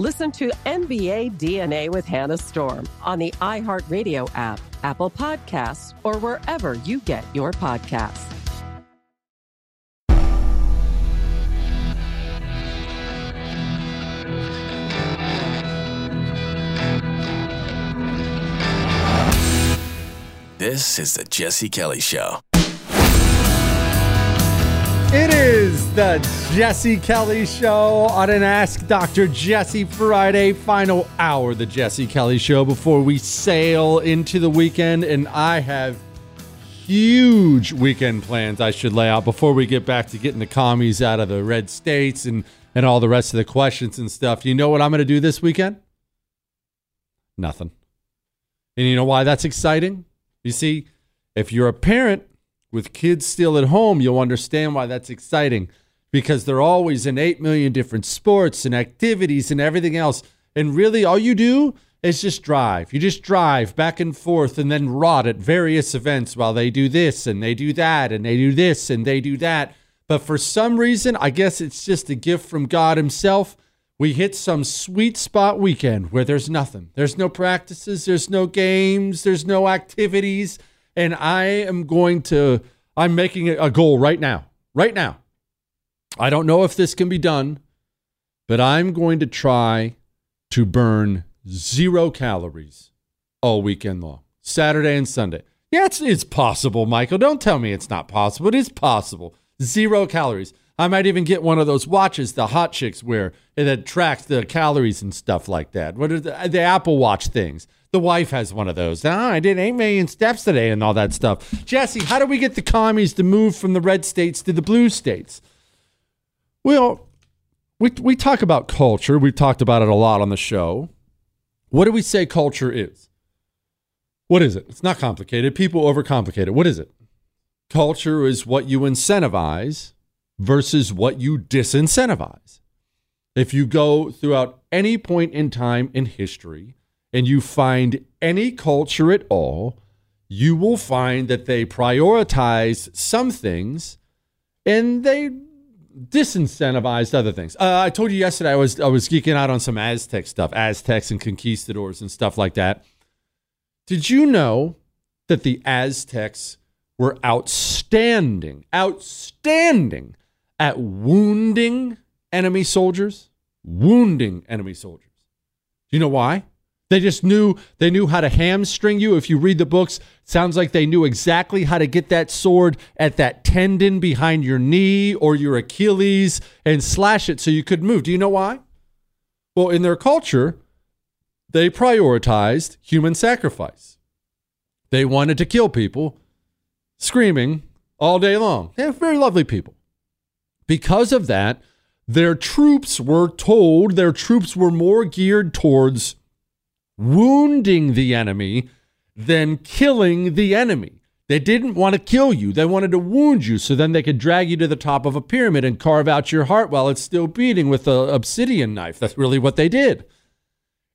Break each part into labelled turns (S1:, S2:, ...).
S1: Listen to NBA DNA with Hannah Storm on the iHeartRadio app, Apple Podcasts, or wherever you get your podcasts.
S2: This is the Jesse Kelly Show.
S3: It is the Jesse Kelly Show on an Ask Dr. Jesse Friday, final hour. The Jesse Kelly Show before we sail into the weekend, and I have huge weekend plans I should lay out before we get back to getting the commies out of the red states and and all the rest of the questions and stuff. You know what I'm going to do this weekend? Nothing. And you know why that's exciting? You see, if you're a parent with kids still at home, you'll understand why that's exciting because they're always in 8 million different sports and activities and everything else. And really, all you do is just drive. You just drive back and forth and then rot at various events while they do this and they do that and they do this and they do that. But for some reason, I guess it's just a gift from God Himself. We hit some sweet spot weekend where there's nothing. There's no practices, there's no games, there's no activities and I am going to, I'm making a goal right now. Right now. I don't know if this can be done, but I'm going to try to burn zero calories all weekend long, Saturday and Sunday. Yeah, it's, it's possible, Michael. Don't tell me it's not possible. It is possible. Zero calories. I might even get one of those watches the hot chicks wear that tracks the calories and stuff like that. What are the, the Apple Watch things? The wife has one of those. Oh, I did 8 million steps today and all that stuff. Jesse, how do we get the commies to move from the red states to the blue states? Well, we, we talk about culture. We've talked about it a lot on the show. What do we say culture is? What is it? It's not complicated. People overcomplicate it. What is it? Culture is what you incentivize versus what you disincentivize. If you go throughout any point in time in history, and you find any culture at all, you will find that they prioritize some things and they disincentivize other things. Uh, I told you yesterday I was I was geeking out on some Aztec stuff, Aztecs and conquistadors and stuff like that. Did you know that the Aztecs were outstanding, outstanding at wounding enemy soldiers? Wounding enemy soldiers. Do you know why? They just knew they knew how to hamstring you. If you read the books, sounds like they knew exactly how to get that sword at that tendon behind your knee or your Achilles and slash it so you could move. Do you know why? Well, in their culture, they prioritized human sacrifice. They wanted to kill people screaming all day long. They're very lovely people. Because of that, their troops were told, their troops were more geared towards wounding the enemy than killing the enemy. They didn't want to kill you. They wanted to wound you so then they could drag you to the top of a pyramid and carve out your heart while it's still beating with an obsidian knife. That's really what they did.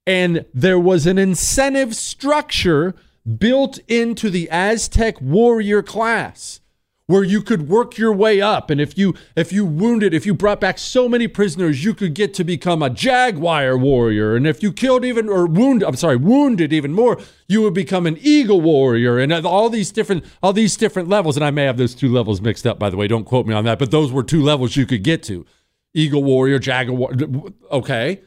S3: And there was an incentive structure built into the Aztec warrior class where you could work your way up. And if you if you wounded if you brought back so many prisoners you could get to become a jaguar warrior. And if you killed even or wounded I'm sorry wounded even more you would become an eagle warrior. And all these different all these different levels and I may have those two levels mixed up by the way don't quote me on that but those were two levels you could get to. Eagle warrior jaguar okay.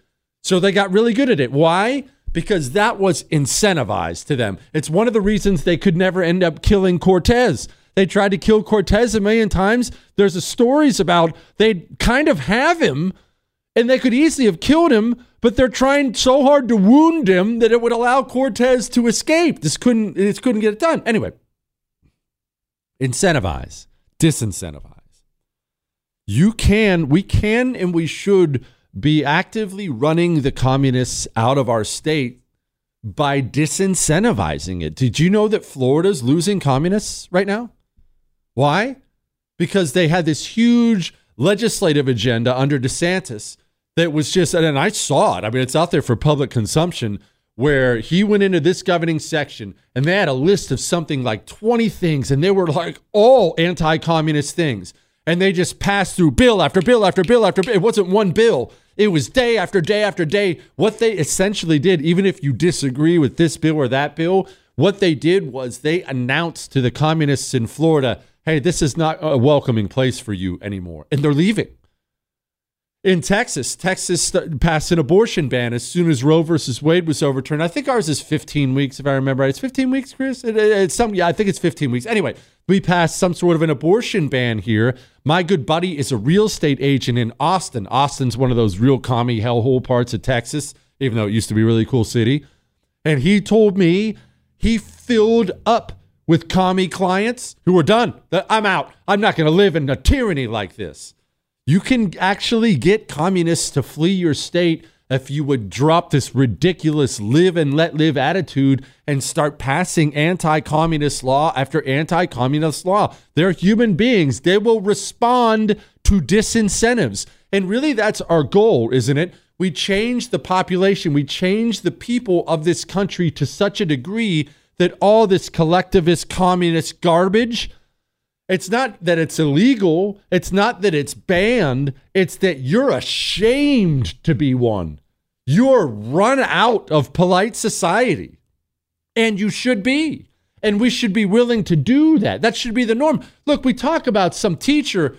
S3: So they got really good at it. Why? Because that was incentivized to them. It's one of the reasons they could never end up killing Cortez they tried to kill Cortez a million times. There's a stories about they kind of have him and they could easily have killed him, but they're trying so hard to wound him that it would allow Cortez to escape. This couldn't this couldn't get it done. Anyway, incentivize, disincentivize. You can, we can and we should be actively running the communists out of our state by disincentivizing it. Did you know that Florida's losing communists right now? Why? Because they had this huge legislative agenda under DeSantis that was just, and I saw it. I mean, it's out there for public consumption where he went into this governing section and they had a list of something like 20 things and they were like all anti communist things. And they just passed through bill after bill after bill after bill. It wasn't one bill, it was day after day after day. What they essentially did, even if you disagree with this bill or that bill, what they did was they announced to the communists in Florida hey, this is not a welcoming place for you anymore. And they're leaving. In Texas, Texas passed an abortion ban as soon as Roe versus Wade was overturned. I think ours is 15 weeks, if I remember right. It's 15 weeks, Chris. It, it, it's some, yeah, I think it's 15 weeks. Anyway, we passed some sort of an abortion ban here. My good buddy is a real estate agent in Austin. Austin's one of those real commie hellhole parts of Texas, even though it used to be a really cool city. And he told me he filled up with commie clients who are done. I'm out. I'm not going to live in a tyranny like this. You can actually get communists to flee your state if you would drop this ridiculous live and let live attitude and start passing anti communist law after anti communist law. They're human beings. They will respond to disincentives. And really, that's our goal, isn't it? We change the population, we change the people of this country to such a degree that all this collectivist communist garbage it's not that it's illegal it's not that it's banned it's that you're ashamed to be one. You're run out of polite society. And you should be. And we should be willing to do that. That should be the norm. Look we talk about some teacher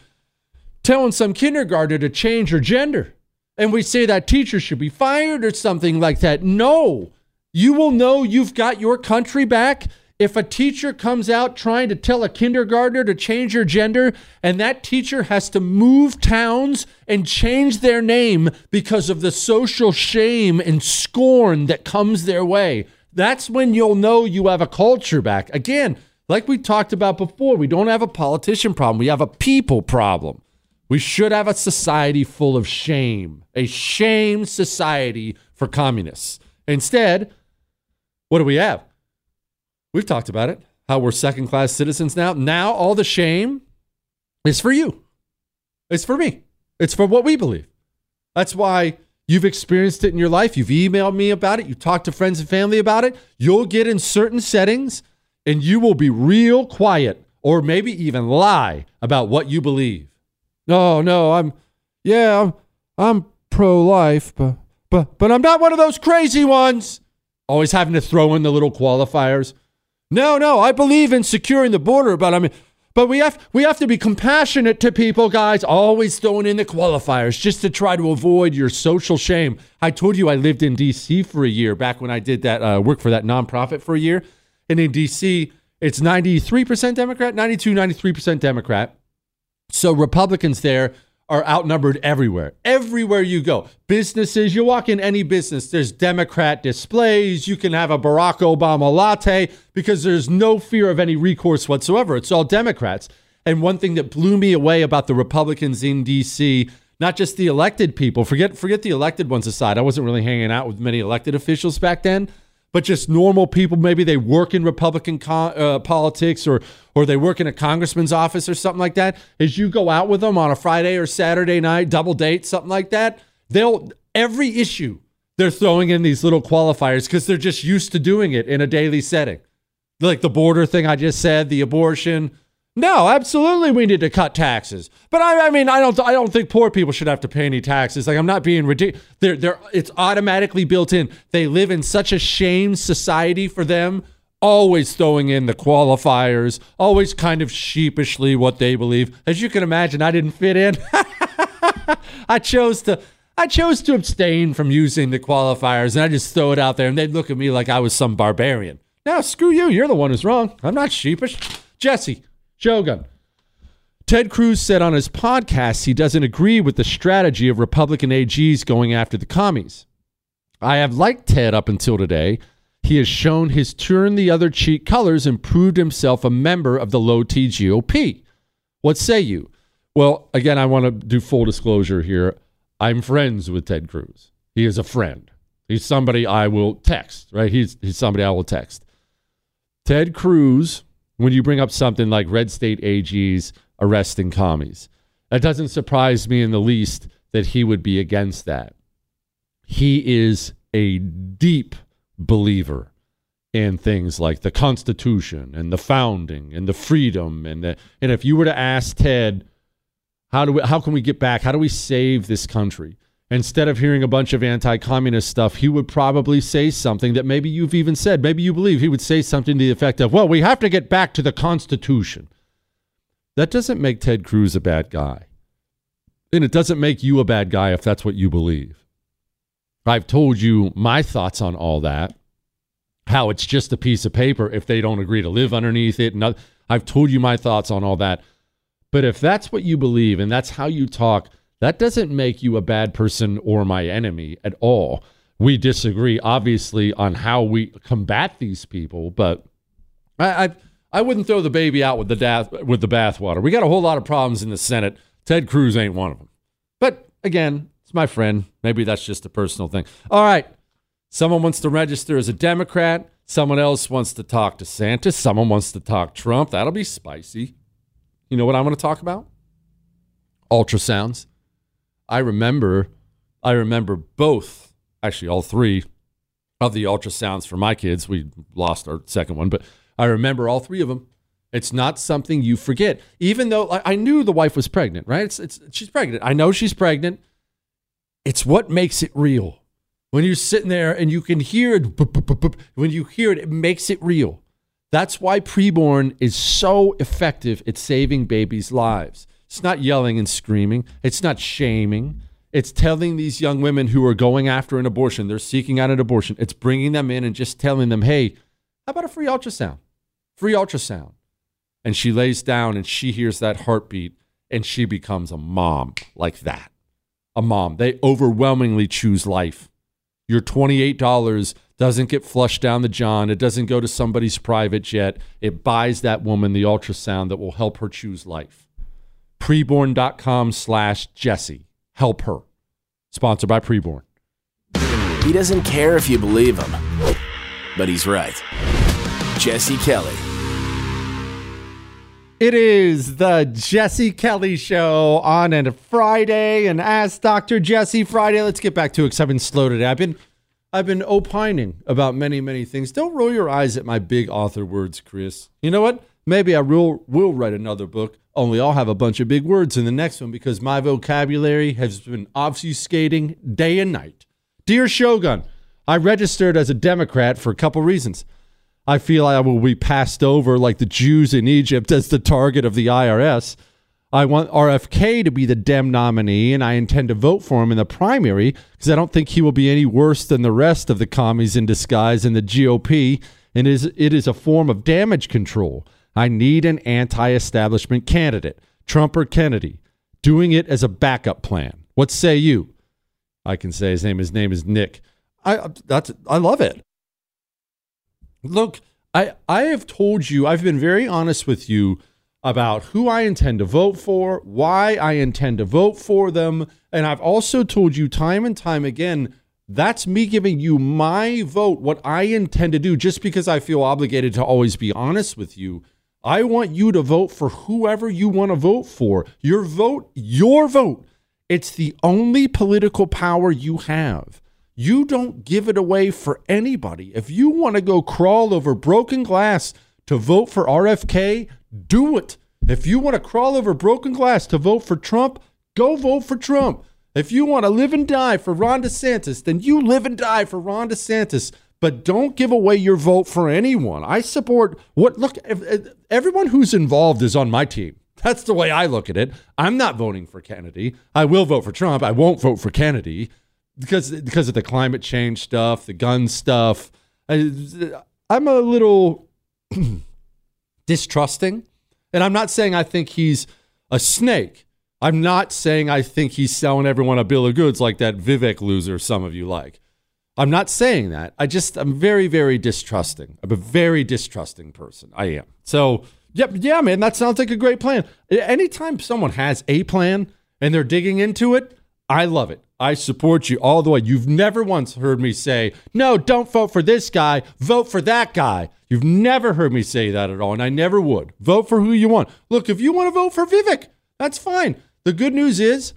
S3: telling some kindergartner to change her gender. And we say that teacher should be fired or something like that. No you will know you've got your country back if a teacher comes out trying to tell a kindergartner to change your gender and that teacher has to move towns and change their name because of the social shame and scorn that comes their way. That's when you'll know you have a culture back. Again, like we talked about before, we don't have a politician problem, we have a people problem. We should have a society full of shame, a shame society for communists. Instead, what do we have? We've talked about it, how we're second class citizens now. Now, all the shame is for you, it's for me, it's for what we believe. That's why you've experienced it in your life. You've emailed me about it, you've talked to friends and family about it. You'll get in certain settings and you will be real quiet or maybe even lie about what you believe. No, no, I'm, yeah, I'm, I'm pro life, but, but, but I'm not one of those crazy ones always having to throw in the little qualifiers. No, no, I believe in securing the border, but I mean, but we have we have to be compassionate to people, guys. Always throwing in the qualifiers just to try to avoid your social shame. I told you I lived in D.C. for a year back when I did that uh, work for that nonprofit for a year, and in D.C. it's 93% Democrat, 92, 93% Democrat. So Republicans there are outnumbered everywhere. Everywhere you go. Businesses, you walk in any business, there's Democrat displays. You can have a Barack Obama latte because there's no fear of any recourse whatsoever. It's all Democrats. And one thing that blew me away about the Republicans in DC, not just the elected people, forget forget the elected ones aside. I wasn't really hanging out with many elected officials back then, but just normal people. Maybe they work in Republican co- uh, politics or or they work in a congressman's office or something like that. As you go out with them on a Friday or Saturday night, double date, something like that, they'll every issue they're throwing in these little qualifiers because they're just used to doing it in a daily setting. Like the border thing I just said, the abortion, no, absolutely, we need to cut taxes. But I, I mean, I don't, I don't think poor people should have to pay any taxes. Like, I'm not being ridiculous. They're, they're, it's automatically built in. They live in such a shame society for them. Always throwing in the qualifiers, always kind of sheepishly what they believe. As you can imagine, I didn't fit in. I chose to, I chose to abstain from using the qualifiers, and I just throw it out there, and they'd look at me like I was some barbarian. Now, screw you. You're the one who's wrong. I'm not sheepish. Jesse, Shogun. Ted Cruz said on his podcast he doesn't agree with the strategy of Republican AGs going after the commies. I have liked Ted up until today. He has shown his turn the other cheek colors and proved himself a member of the low T GOP. What say you? Well, again, I want to do full disclosure here. I'm friends with Ted Cruz. He is a friend. He's somebody I will text, right? He's, he's somebody I will text. Ted Cruz when you bring up something like red state AGs arresting commies. That doesn't surprise me in the least that he would be against that. He is a deep believer in things like the Constitution and the founding and the freedom and the, and if you were to ask Ted, how do we, how can we get back? How do we save this country? Instead of hearing a bunch of anti communist stuff, he would probably say something that maybe you've even said, maybe you believe he would say something to the effect of, well, we have to get back to the Constitution. That doesn't make Ted Cruz a bad guy. And it doesn't make you a bad guy if that's what you believe. I've told you my thoughts on all that, how it's just a piece of paper if they don't agree to live underneath it. And I've told you my thoughts on all that. But if that's what you believe and that's how you talk, that doesn't make you a bad person or my enemy at all. We disagree, obviously, on how we combat these people, but I, I, I wouldn't throw the baby out with the bath with the bathwater. We got a whole lot of problems in the Senate. Ted Cruz ain't one of them. But again, it's my friend. Maybe that's just a personal thing. All right. Someone wants to register as a Democrat. Someone else wants to talk DeSantis. Someone wants to talk Trump. That'll be spicy. You know what I want to talk about? Ultrasounds. I remember, I remember both, actually all three of the ultrasounds for my kids. We lost our second one, but I remember all three of them. It's not something you forget, even though I, knew the wife was pregnant, right? It's, it's, she's pregnant. I know she's pregnant. It's what makes it real. When you're sitting there and you can hear it, when you hear it, it makes it real. That's why preborn is so effective at saving babies' lives. It's not yelling and screaming. It's not shaming. It's telling these young women who are going after an abortion, they're seeking out an abortion. It's bringing them in and just telling them, hey, how about a free ultrasound? Free ultrasound. And she lays down and she hears that heartbeat and she becomes a mom like that. A mom. They overwhelmingly choose life. Your $28 doesn't get flushed down the john. It doesn't go to somebody's private jet. It buys that woman the ultrasound that will help her choose life preborn.com slash Jesse. Help her. Sponsored by Preborn.
S2: He doesn't care if you believe him, but he's right. Jesse Kelly.
S3: It is the Jesse Kelly Show on a Friday, and Ask Dr. Jesse Friday. Let's get back to it because I've been slow today. I've been, I've been opining about many, many things. Don't roll your eyes at my big author words, Chris. You know what? Maybe I will, will write another book only I'll have a bunch of big words in the next one because my vocabulary has been obfuscating day and night. Dear Shogun, I registered as a Democrat for a couple reasons. I feel I will be passed over like the Jews in Egypt as the target of the IRS. I want RFK to be the Dem nominee, and I intend to vote for him in the primary because I don't think he will be any worse than the rest of the commies in disguise in the GOP, and is, it is a form of damage control. I need an anti establishment candidate, Trump or Kennedy. doing it as a backup plan. What say you? I can say his name. His name is Nick. I uh, that's I love it. Look, I I have told you. I've been very honest with you about who I intend to vote for, why I intend to vote for them, and I've also told you time and time again that's me giving you my vote, what I intend to do, just because I feel obligated to always be honest with you. I want you to vote for whoever you want to vote for. Your vote, your vote. It's the only political power you have. You don't give it away for anybody. If you want to go crawl over broken glass to vote for RFK, do it. If you want to crawl over broken glass to vote for Trump, go vote for Trump. If you want to live and die for Ron DeSantis, then you live and die for Ron DeSantis. But don't give away your vote for anyone. I support what, look, everyone who's involved is on my team. That's the way I look at it. I'm not voting for Kennedy. I will vote for Trump. I won't vote for Kennedy because because of the climate change stuff, the gun stuff. I, I'm a little distrusting, and I'm not saying I think he's a snake. I'm not saying I think he's selling everyone a bill of goods like that Vivek loser some of you like. I'm not saying that. I just I'm very very distrusting. I'm a very distrusting person. I am. So, yep, yeah, man, that sounds like a great plan. Anytime someone has a plan and they're digging into it, I love it. I support you all the way. You've never once heard me say, "No, don't vote for this guy, vote for that guy." You've never heard me say that at all, and I never would. Vote for who you want. Look, if you want to vote for Vivek, that's fine. The good news is,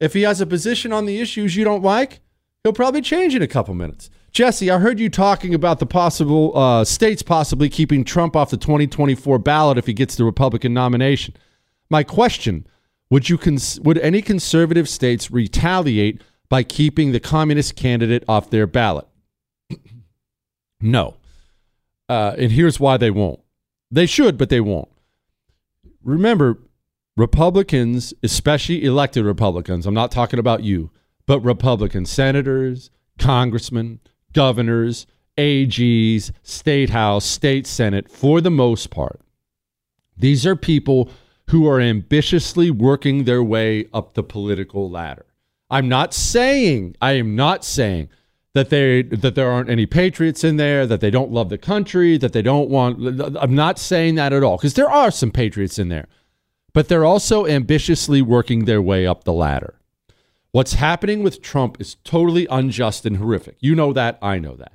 S3: if he has a position on the issues you don't like, he'll probably change in a couple minutes. Jesse, I heard you talking about the possible uh, states possibly keeping Trump off the 2024 ballot if he gets the Republican nomination. My question: Would you cons- would any conservative states retaliate by keeping the communist candidate off their ballot? no, uh, and here's why they won't. They should, but they won't. Remember, Republicans, especially elected Republicans, I'm not talking about you, but Republican senators, congressmen, governors, AGs, state house, state senate, for the most part, these are people who are ambitiously working their way up the political ladder. I'm not saying, I am not saying that they that there aren't any patriots in there, that they don't love the country, that they don't want I'm not saying that at all because there are some patriots in there but they're also ambitiously working their way up the ladder. What's happening with Trump is totally unjust and horrific. You know that. I know that.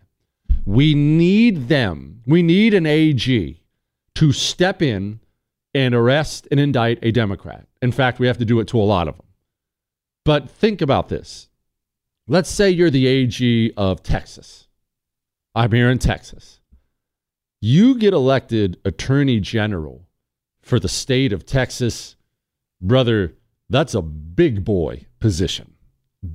S3: We need them. We need an AG to step in and arrest and indict a Democrat. In fact, we have to do it to a lot of them. But think about this. Let's say you're the AG of Texas. I'm here in Texas. You get elected Attorney General for the state of Texas, brother, that's a big boy position.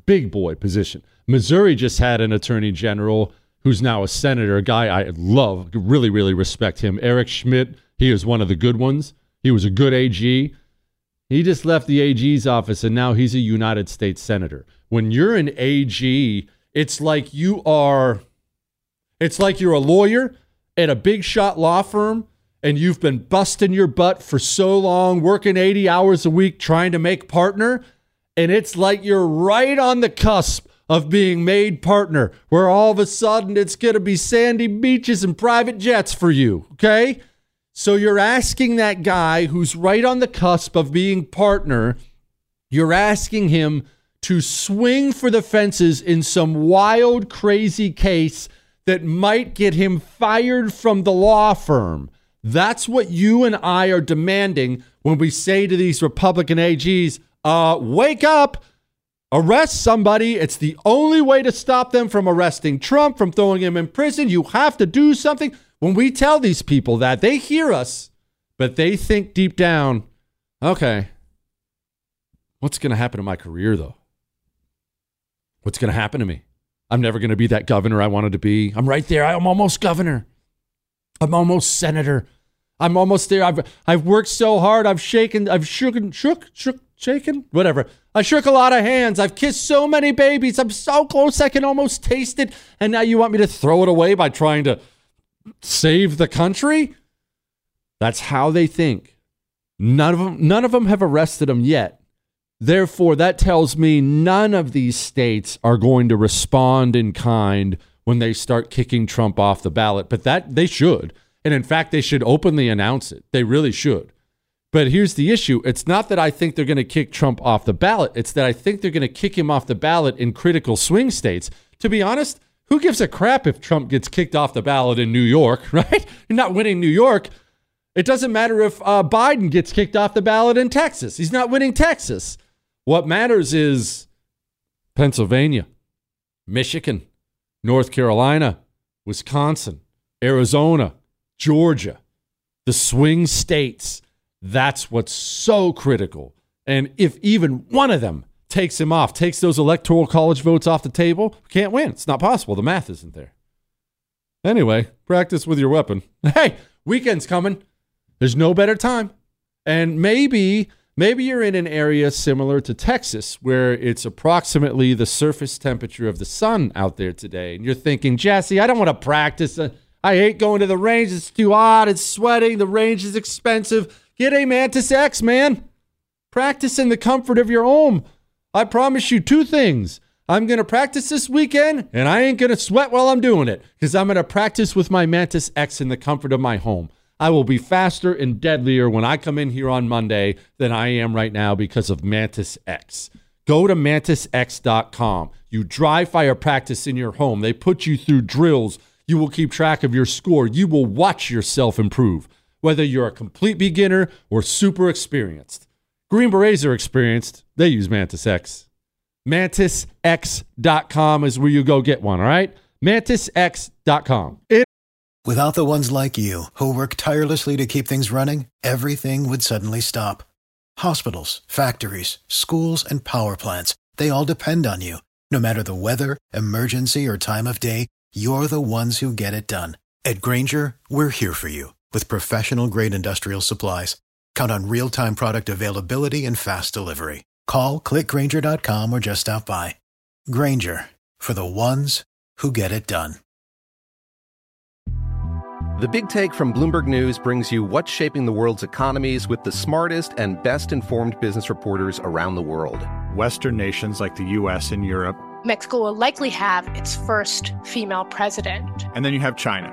S3: Big boy position. Missouri just had an attorney general who's now a senator, a guy I love, really, really respect him. Eric Schmitt, he is one of the good ones. He was a good AG. He just left the AG's office and now he's a United States senator. When you're an AG, it's like you are it's like you're a lawyer at a big shot law firm and you've been busting your butt for so long, working 80 hours a week trying to make partner, and it's like you're right on the cusp of being made partner, where all of a sudden it's going to be sandy beaches and private jets for you, okay? So you're asking that guy who's right on the cusp of being partner, you're asking him to swing for the fences in some wild, crazy case that might get him fired from the law firm. That's what you and I are demanding when we say to these Republican AGs, uh, wake up, arrest somebody. It's the only way to stop them from arresting Trump, from throwing him in prison. You have to do something. When we tell these people that, they hear us, but they think deep down, okay, what's going to happen to my career, though? What's going to happen to me? I'm never going to be that governor I wanted to be. I'm right there. I'm almost governor. I'm almost senator. I'm almost there. I've I've worked so hard. I've shaken. I've shook, shook, shook, shaken. Whatever. I shook a lot of hands. I've kissed so many babies. I'm so close. I can almost taste it. And now you want me to throw it away by trying to save the country? That's how they think. None of them. None of them have arrested him yet. Therefore, that tells me none of these states are going to respond in kind when they start kicking Trump off the ballot. But that they should. And in fact, they should openly announce it. They really should. But here's the issue it's not that I think they're going to kick Trump off the ballot, it's that I think they're going to kick him off the ballot in critical swing states. To be honest, who gives a crap if Trump gets kicked off the ballot in New York, right? You're not winning New York. It doesn't matter if uh, Biden gets kicked off the ballot in Texas. He's not winning Texas. What matters is Pennsylvania, Michigan, North Carolina, Wisconsin, Arizona, Georgia, the swing states. That's what's so critical. And if even one of them takes him off, takes those electoral college votes off the table, can't win. It's not possible. The math isn't there. Anyway, practice with your weapon. Hey, weekend's coming. There's no better time. And maybe maybe you're in an area similar to Texas where it's approximately the surface temperature of the sun out there today and you're thinking, "Jesse, I don't want to practice. I hate going to the range. It's too hot. It's sweating. The range is expensive. Get a Mantis X, man. Practice in the comfort of your home. I promise you two things. I'm going to practice this weekend and I ain't going to sweat while I'm doing it because I'm going to practice with my Mantis X in the comfort of my home. I will be faster and deadlier when I come in here on Monday than I am right now because of Mantis X. Go to mantisx.com. You dry fire practice in your home. They put you through drills. You will keep track of your score. You will watch yourself improve, whether you're a complete beginner or super experienced. Green Berets are experienced. They use Mantis X. MantisX.com is where you go get one, all right? MantisX.com. It-
S4: Without the ones like you, who work tirelessly to keep things running, everything would suddenly stop. Hospitals, factories, schools, and power plants, they all depend on you. No matter the weather, emergency, or time of day, you're the ones who get it done. At Grainger, we're here for you with professional grade industrial supplies. Count on real time product availability and fast delivery. Call clickgrainger.com or just stop by. Grainger for the ones who get it done.
S5: The Big Take from Bloomberg News brings you what's shaping the world's economies with the smartest and best informed business reporters around the world.
S6: Western nations like the US and Europe.
S7: Mexico will likely have its first female president.
S6: And then you have China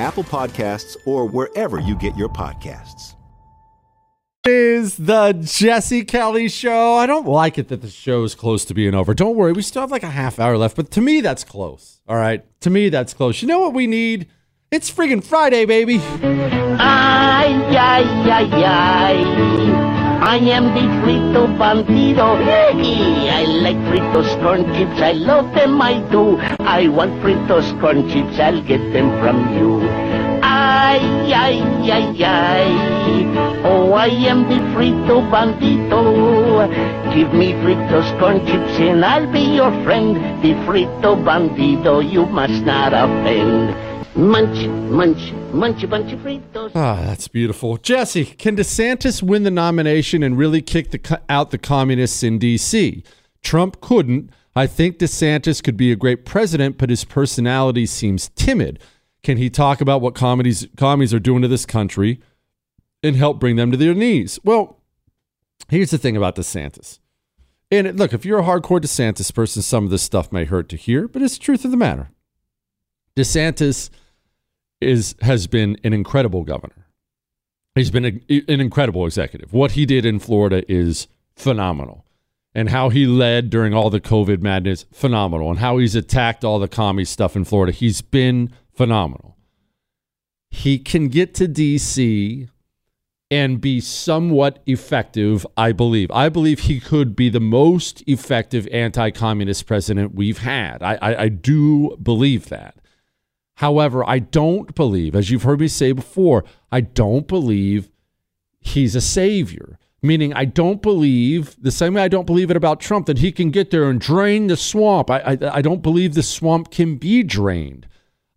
S8: Apple Podcasts, or wherever you get your podcasts.
S3: is the Jesse Kelly show. I don't like it that the show is close to being over. Don't worry, we still have like a half hour left, but to me, that's close. All right. To me, that's close. You know what we need? It's friggin' Friday, baby.
S9: Ay, ay, ay, ay. I am the frito Bandito. Hey, I like fritos corn chips. I love them, I do. I want fritos corn chips. I'll get them from you. Ay, ay, ay, ay. Oh, I am the frito bandito. Give me fritos corn chips and I'll be your friend. The frito Bandito, you must not offend. Munch, munch, munch.
S3: Ah, that's beautiful. Jesse, can DeSantis win the nomination and really kick the, out the communists in D.C.? Trump couldn't. I think DeSantis could be a great president, but his personality seems timid. Can he talk about what comedies, commies are doing to this country and help bring them to their knees? Well, here's the thing about DeSantis. And look, if you're a hardcore DeSantis person, some of this stuff may hurt to hear, but it's the truth of the matter. DeSantis is has been an incredible governor. He's been a, an incredible executive. What he did in Florida is phenomenal. And how he led during all the COVID madness, phenomenal. And how he's attacked all the commie stuff in Florida, he's been phenomenal. He can get to DC and be somewhat effective, I believe. I believe he could be the most effective anti communist president we've had. I, I, I do believe that. However, I don't believe, as you've heard me say before, I don't believe he's a savior. Meaning, I don't believe the same way I don't believe it about Trump that he can get there and drain the swamp. I, I, I don't believe the swamp can be drained.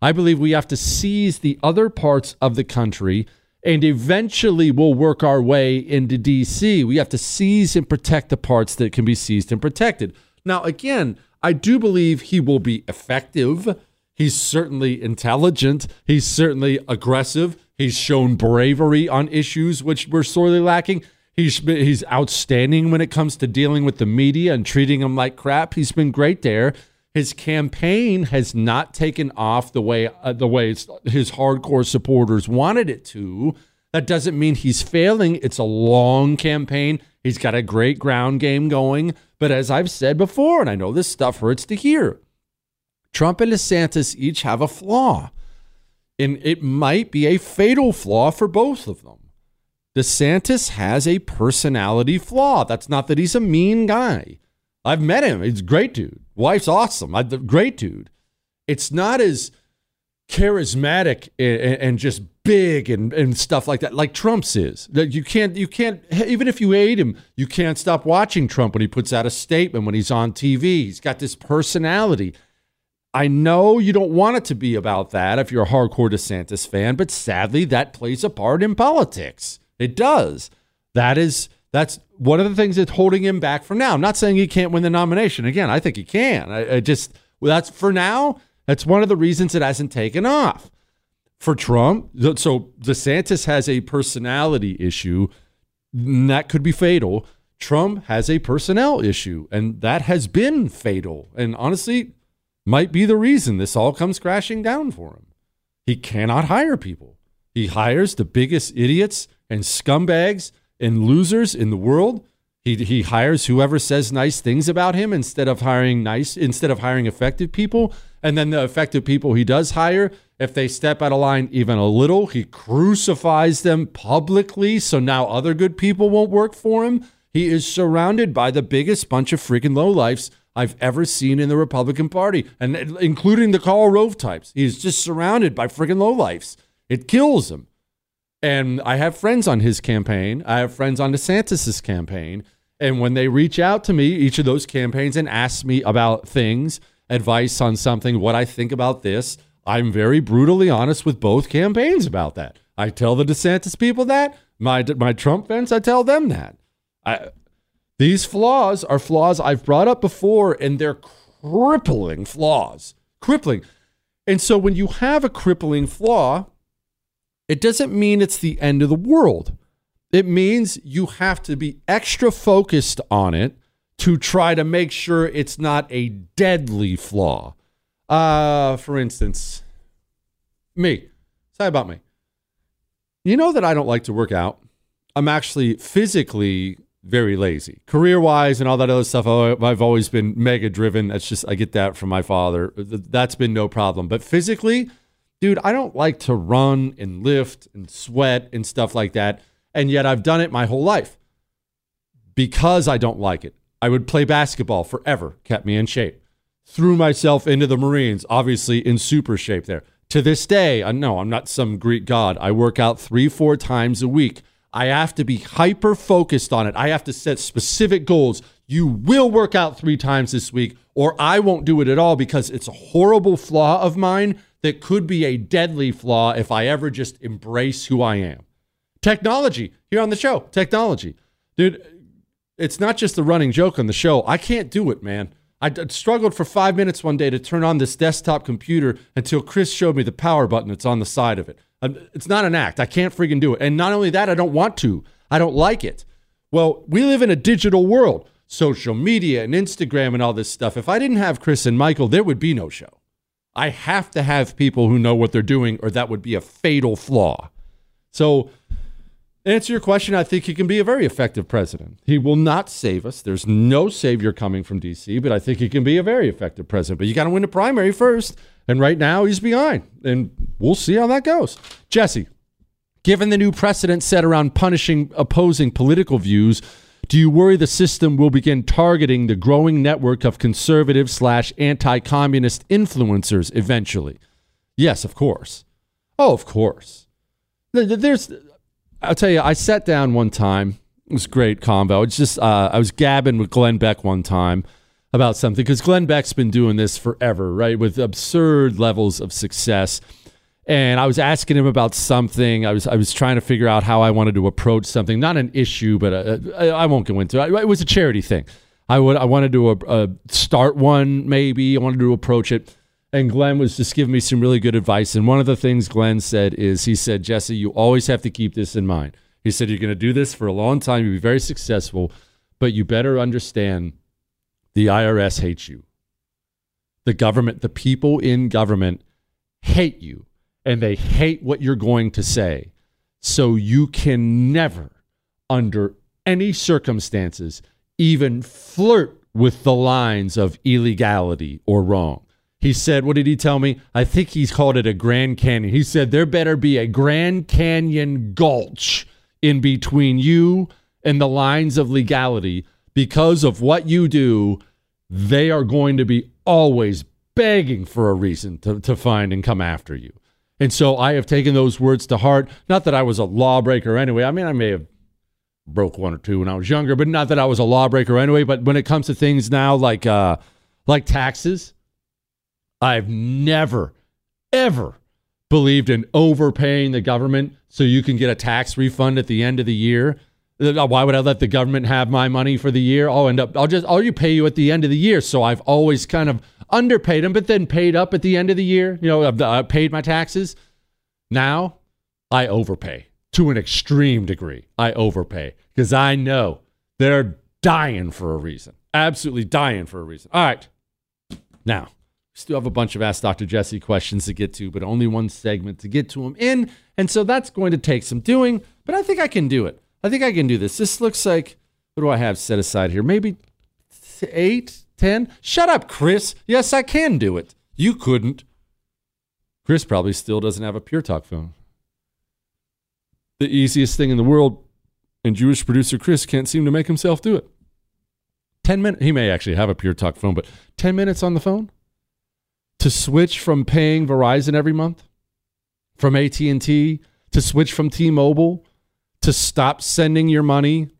S3: I believe we have to seize the other parts of the country and eventually we'll work our way into DC. We have to seize and protect the parts that can be seized and protected. Now, again, I do believe he will be effective. He's certainly intelligent. He's certainly aggressive. He's shown bravery on issues which we're sorely lacking. He's he's outstanding when it comes to dealing with the media and treating them like crap. He's been great there. His campaign has not taken off the way uh, the way his hardcore supporters wanted it to. That doesn't mean he's failing. It's a long campaign. He's got a great ground game going. But as I've said before, and I know this stuff hurts to hear, Trump and DeSantis each have a flaw. And it might be a fatal flaw for both of them. DeSantis has a personality flaw. That's not that he's a mean guy. I've met him. He's a great dude. Wife's awesome. I, great dude. It's not as charismatic and, and just big and, and stuff like that, like Trump's is. You can't, you can't, even if you hate him, you can't stop watching Trump when he puts out a statement, when he's on TV. He's got this personality. I know you don't want it to be about that if you're a hardcore DeSantis fan, but sadly, that plays a part in politics. It does. That is that's one of the things that's holding him back for now. I'm not saying he can't win the nomination. Again, I think he can. I, I just well, that's for now. That's one of the reasons it hasn't taken off for Trump. So DeSantis has a personality issue and that could be fatal. Trump has a personnel issue, and that has been fatal. And honestly, might be the reason this all comes crashing down for him. He cannot hire people. He hires the biggest idiots and scumbags and losers in the world. He, he hires whoever says nice things about him instead of hiring nice instead of hiring effective people. And then the effective people he does hire, if they step out of line even a little, he crucifies them publicly. So now other good people won't work for him. He is surrounded by the biggest bunch of freaking lowlifes I've ever seen in the Republican Party, and including the Karl Rove types. He's just surrounded by freaking lowlifes. It kills him. And I have friends on his campaign. I have friends on DeSantis's campaign. And when they reach out to me, each of those campaigns, and ask me about things, advice on something, what I think about this, I'm very brutally honest with both campaigns about that. I tell the DeSantis people that. My my Trump fans, I tell them that. I, these flaws are flaws I've brought up before, and they're crippling flaws. Crippling. And so when you have a crippling flaw, it doesn't mean it's the end of the world. It means you have to be extra focused on it to try to make sure it's not a deadly flaw. Uh, for instance, me. Say about me. You know that I don't like to work out. I'm actually physically very lazy. Career wise and all that other stuff, I've always been mega driven. That's just, I get that from my father. That's been no problem. But physically, dude, I don't like to run and lift and sweat and stuff like that. And yet I've done it my whole life because I don't like it. I would play basketball forever, kept me in shape. Threw myself into the Marines, obviously in super shape there. To this day, I know I'm not some Greek god. I work out three, four times a week. I have to be hyper focused on it. I have to set specific goals. You will work out three times this week, or I won't do it at all because it's a horrible flaw of mine that could be a deadly flaw if I ever just embrace who I am. Technology here on the show. Technology. Dude, it's not just a running joke on the show. I can't do it, man. I struggled for five minutes one day to turn on this desktop computer until Chris showed me the power button that's on the side of it. Um, It's not an act. I can't freaking do it. And not only that, I don't want to. I don't like it. Well, we live in a digital world, social media and Instagram and all this stuff. If I didn't have Chris and Michael, there would be no show. I have to have people who know what they're doing, or that would be a fatal flaw. So, answer your question, I think he can be a very effective president. He will not save us. There's no savior coming from DC, but I think he can be a very effective president. But you got to win the primary first. And right now, he's behind. And we'll see how that goes. Jesse, given the new precedent set around punishing opposing political views, do you worry the system will begin targeting the growing network of conservative slash anti communist influencers eventually? Yes, of course. Oh, of course. Th- th- There's, I'll tell you, I sat down one time. It was great combo. It's just uh, I was gabbing with Glenn Beck one time about something because Glenn Beck's been doing this forever, right, with absurd levels of success. And I was asking him about something. I was I was trying to figure out how I wanted to approach something, not an issue, but a, a, I won't go into it. It was a charity thing. I would I wanted to uh, start one maybe. I wanted to approach it. And Glenn was just giving me some really good advice. And one of the things Glenn said is he said, Jesse, you always have to keep this in mind. He said, You're going to do this for a long time. You'll be very successful, but you better understand the IRS hates you. The government, the people in government hate you, and they hate what you're going to say. So you can never, under any circumstances, even flirt with the lines of illegality or wrong. He said, What did he tell me? I think he's called it a Grand Canyon. He said, There better be a Grand Canyon gulch in between you and the lines of legality because of what you do. They are going to be always begging for a reason to, to find and come after you. And so I have taken those words to heart. Not that I was a lawbreaker anyway. I mean, I may have broke one or two when I was younger, but not that I was a lawbreaker anyway. But when it comes to things now like uh, like taxes, I've never, ever believed in overpaying the government so you can get a tax refund at the end of the year. Uh, Why would I let the government have my money for the year? I'll end up, I'll just, I'll you pay you at the end of the year. So I've always kind of underpaid them, but then paid up at the end of the year. You know, I've, I've paid my taxes. Now I overpay to an extreme degree. I overpay because I know they're dying for a reason, absolutely dying for a reason. All right. Now, still have a bunch of Ask Dr. Jesse questions to get to, but only one segment to get to them in. And so that's going to take some doing, but I think I can do it. I think I can do this. This looks like, what do I have set aside here? Maybe eight, ten? Shut up, Chris. Yes, I can do it. You couldn't. Chris probably still doesn't have a Pure Talk phone. The easiest thing in the world, and Jewish producer Chris can't seem to make himself do it. 10 minutes. He may actually have a Pure Talk phone, but 10 minutes on the phone to switch from paying Verizon every month, from AT&T, to switch from T-Mobile, to stop sending your money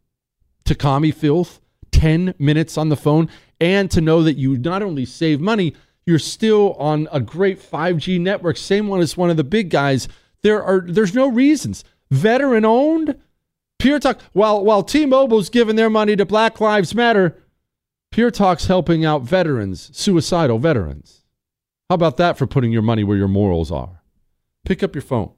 S3: to commie filth, 10 minutes on the phone, and to know that you not only save money, you're still on a great 5G network, same one as one of the big guys. There are there's no reasons. Veteran owned, Pure Talk. While while T-Mobile's giving their money to Black Lives Matter, Pure Talk's helping out veterans, suicidal veterans. How about that for putting your money where your morals are? Pick up your phone,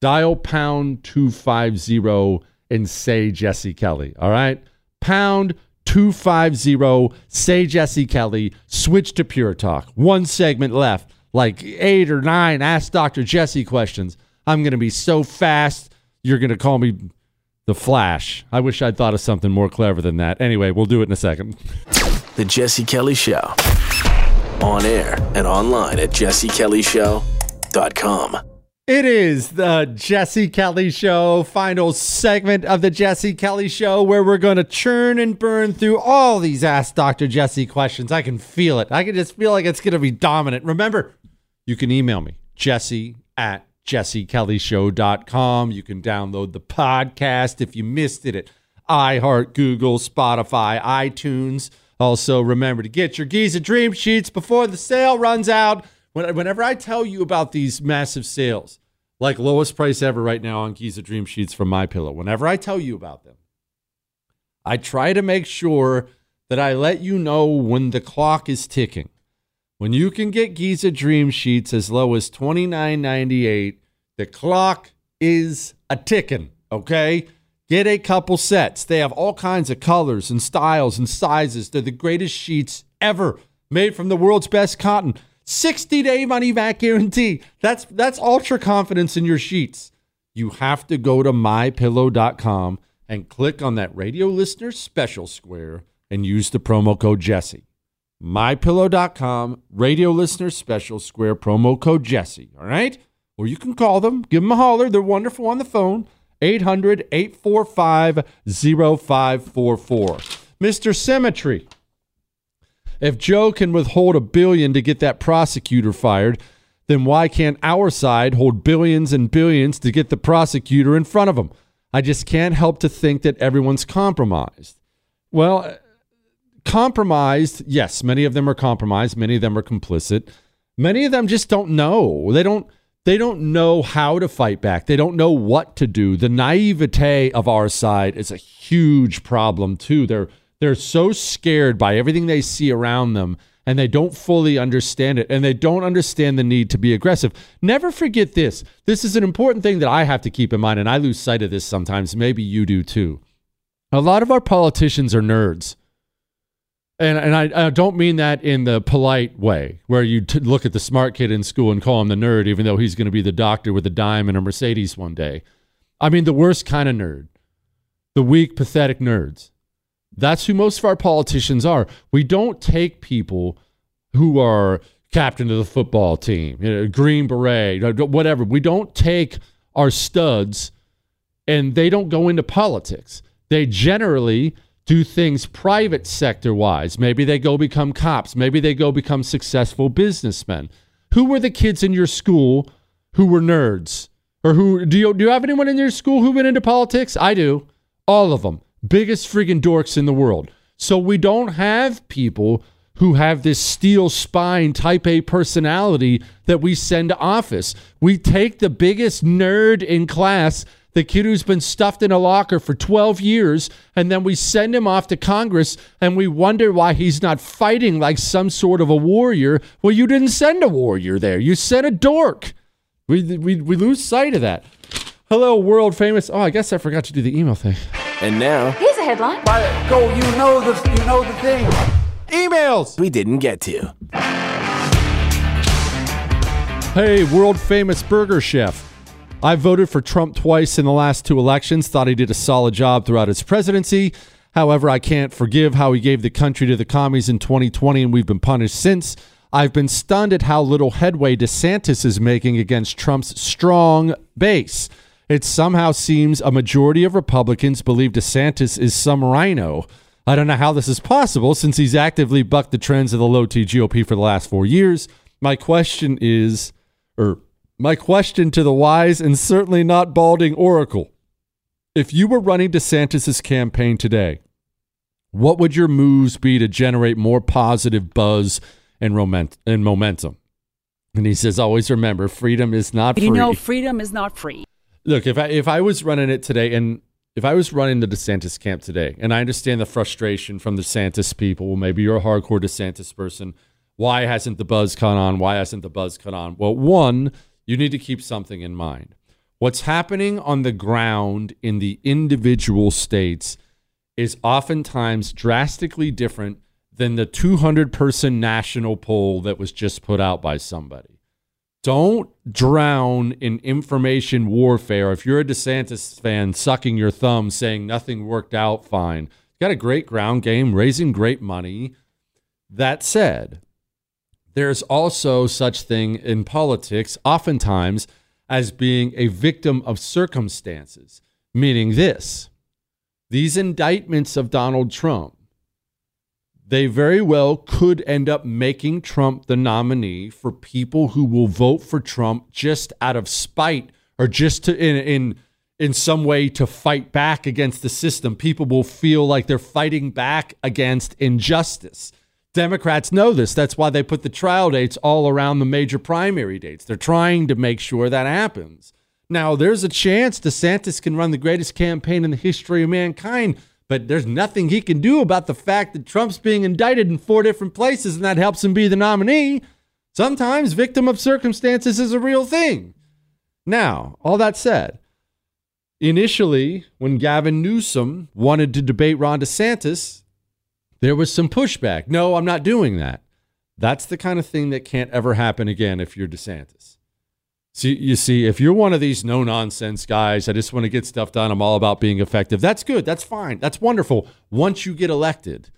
S3: dial pound 250 and say Jesse Kelly. All right? Pound 250, say Jesse Kelly, switch to Pure Talk. One segment left, like eight or nine Ask Dr. Jesse questions. I'm going to be so fast, you're going to call me The Flash. I wish I'd thought of something more clever than that. Anyway, we'll do it in a second.
S2: The Jesse Kelly Show. On air and online at jessekellyshow.com.
S3: It is the Jesse Kelly Show, final segment of the Jesse Kelly Show, where we're going to churn and burn through all these Ask Dr. Jesse questions. I can feel it. I can just feel like it's going to be dominant. Remember, you can email me, jesse at jessekellyshow.com. You can download the podcast if you missed it at iHeart, Google, Spotify, iTunes. Also, remember to get your Giza Dream Sheets before the sale runs out. Whenever I tell you about these massive sales, like lowest price ever right now on Giza Dream Sheets from My Pillow, whenever I tell you about them, I try to make sure that I let you know when the clock is ticking. When you can get Giza Dream Sheets as low as $29.98, the clock is a ticking, okay? Get a couple sets. They have all kinds of colors and styles and sizes. They're the greatest sheets ever made from the world's best cotton. 60 day money back guarantee. That's that's ultra confidence in your sheets. You have to go to mypillow.com and click on that radio listener special square and use the promo code Jesse. MyPillow.com, radio listener special square promo code Jesse. All right? Or you can call them, give them a holler. They're wonderful on the phone. 800 845 0544. Mr. Symmetry. If Joe can withhold a billion to get that prosecutor fired, then why can't our side hold billions and billions to get the prosecutor in front of them? I just can't help to think that everyone's compromised. Well, uh, compromised, yes, many of them are compromised, many of them are complicit. Many of them just don't know. They don't they don't know how to fight back. They don't know what to do. The naivete of our side is a huge problem too. They're they're so scared by everything they see around them and they don't fully understand it and they don't understand the need to be aggressive. Never forget this. This is an important thing that I have to keep in mind and I lose sight of this sometimes. Maybe you do too. A lot of our politicians are nerds. And, and I, I don't mean that in the polite way, where you t- look at the smart kid in school and call him the nerd, even though he's going to be the doctor with a dime and a Mercedes one day. I mean the worst kind of nerd, the weak, pathetic nerds. That's who most of our politicians are. We don't take people who are captain of the football team, you know, Green Beret, whatever. We don't take our studs and they don't go into politics. They generally do things private sector wise. Maybe they go become cops. Maybe they go become successful businessmen. Who were the kids in your school who were nerds? Or who do you do you have anyone in your school who went into politics? I do. All of them biggest friggin' dorks in the world. So we don't have people who have this steel spine type A personality that we send to office. We take the biggest nerd in class, the kid who's been stuffed in a locker for 12 years, and then we send him off to Congress and we wonder why he's not fighting like some sort of a warrior. Well, you didn't send a warrior there, you sent a dork. We, we, we lose sight of that. Hello, world famous. Oh, I guess I forgot to do the email thing.
S2: And now,
S10: Here's a headline.
S11: go, you know the you know the thing.
S3: Emails
S2: we didn't get to.
S3: Hey, world famous burger chef. I voted for Trump twice in the last two elections, thought he did a solid job throughout his presidency. However, I can't forgive how he gave the country to the commies in 2020 and we've been punished since. I've been stunned at how little headway DeSantis is making against Trump's strong base. It somehow seems a majority of Republicans believe DeSantis is some RINO. I don't know how this is possible since he's actively bucked the trends of the low T GOP for the last four years. My question is, or my question to the wise and certainly not balding oracle if you were running DeSantis' campaign today, what would your moves be to generate more positive buzz and, roment- and momentum? And he says, always remember, freedom is not free.
S10: You know, freedom is not free.
S3: Look, if I if I was running it today, and if I was running the DeSantis camp today, and I understand the frustration from the DeSantis people, well, maybe you're a hardcore DeSantis person. Why hasn't the buzz caught on? Why hasn't the buzz caught on? Well, one, you need to keep something in mind. What's happening on the ground in the individual states is oftentimes drastically different than the 200 person national poll that was just put out by somebody. don't drown in information warfare. If you're a DeSantis fan, sucking your thumb, saying nothing worked out fine, got a great ground game, raising great money. That said, there's also such thing in politics, oftentimes, as being a victim of circumstances, meaning this these indictments of Donald Trump, they very well could end up making Trump the nominee for people who will vote for Trump just out of spite or just to in in in some way to fight back against the system. People will feel like they're fighting back against injustice. Democrats know this. That's why they put the trial dates all around the major primary dates. They're trying to make sure that happens. Now, there's a chance DeSantis can run the greatest campaign in the history of mankind, but there's nothing he can do about the fact that Trump's being indicted in four different places and that helps him be the nominee. Sometimes victim of circumstances is a real thing. Now, all that said, initially, when Gavin Newsom wanted to debate Ron DeSantis, there was some pushback. No, I'm not doing that. That's the kind of thing that can't ever happen again if you're DeSantis. See, you see, if you're one of these no nonsense guys, I just want to get stuff done. I'm all about being effective. That's good. That's fine. That's wonderful. Once you get elected,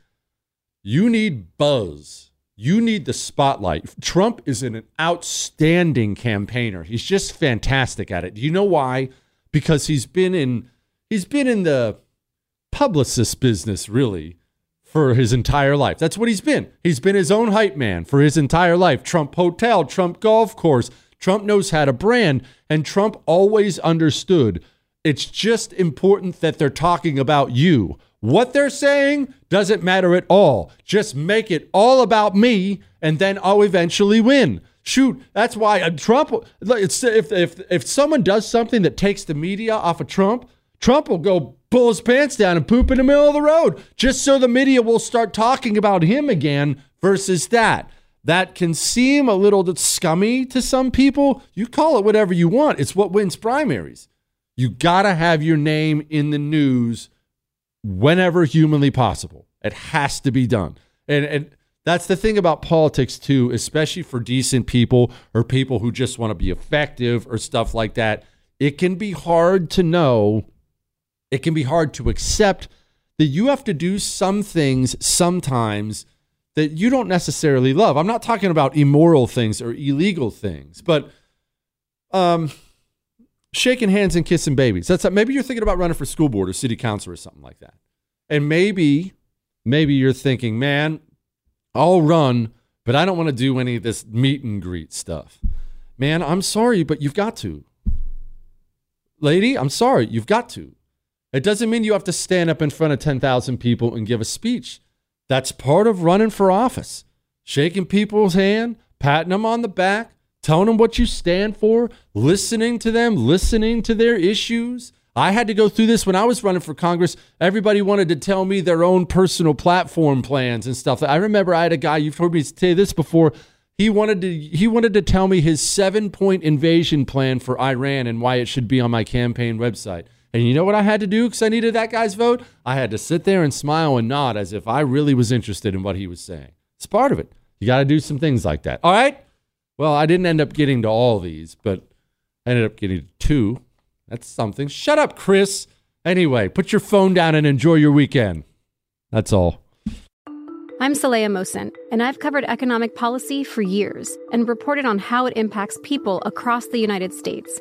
S3: you need buzz. You need the spotlight. Trump is an outstanding campaigner. He's just fantastic at it. Do you know why? Because he's been in he's been in the publicist business really for his entire life. That's what he's been. He's been his own hype man for his entire life. Trump Hotel, Trump Golf Course. Trump knows how to brand, and Trump always understood it's just important that they're talking about you. What they're saying doesn't matter at all. Just make it all about me, and then I'll eventually win. Shoot, that's why uh, Trump. If if if someone does something that takes the media off of Trump, Trump will go pull his pants down and poop in the middle of the road, just so the media will start talking about him again. Versus that, that can seem a little scummy to some people. You call it whatever you want. It's what wins primaries. You got to have your name in the news whenever humanly possible. It has to be done. And, and that's the thing about politics, too, especially for decent people or people who just want to be effective or stuff like that. It can be hard to know, it can be hard to accept that you have to do some things sometimes that you don't necessarily love. I'm not talking about immoral things or illegal things, but um, shaking hands and kissing babies. That's maybe you're thinking about running for school board or city council or something like that, and maybe maybe you're thinking, man, I'll run, but I don't want to do any of this meet and greet stuff. Man, I'm sorry, but you've got to. Lady, I'm sorry, you've got to. It doesn't mean you have to stand up in front of 10,000 people and give a speech. That's part of running for office. Shaking people's hand, patting them on the back, telling them what you stand for, listening to them, listening to their issues. I had to go through this when I was running for Congress. Everybody wanted to tell me their own personal platform plans and stuff. I remember I had a guy, you've heard me say this before. He wanted to he wanted to tell me his 7-point invasion plan for Iran and why it should be on my campaign website. And you know what I had to do because I needed that guy's vote? I had to sit there and smile and nod as if I really was interested in what he was saying. It's part of it. You got to do some things like that. All right. Well, I didn't end up getting to all these, but I ended up getting to two. That's something. Shut up, Chris. Anyway, put your phone down and enjoy your weekend. That's all.
S12: I'm Saleha Mohsin, and I've covered economic policy for years and reported on how it impacts people across the United States.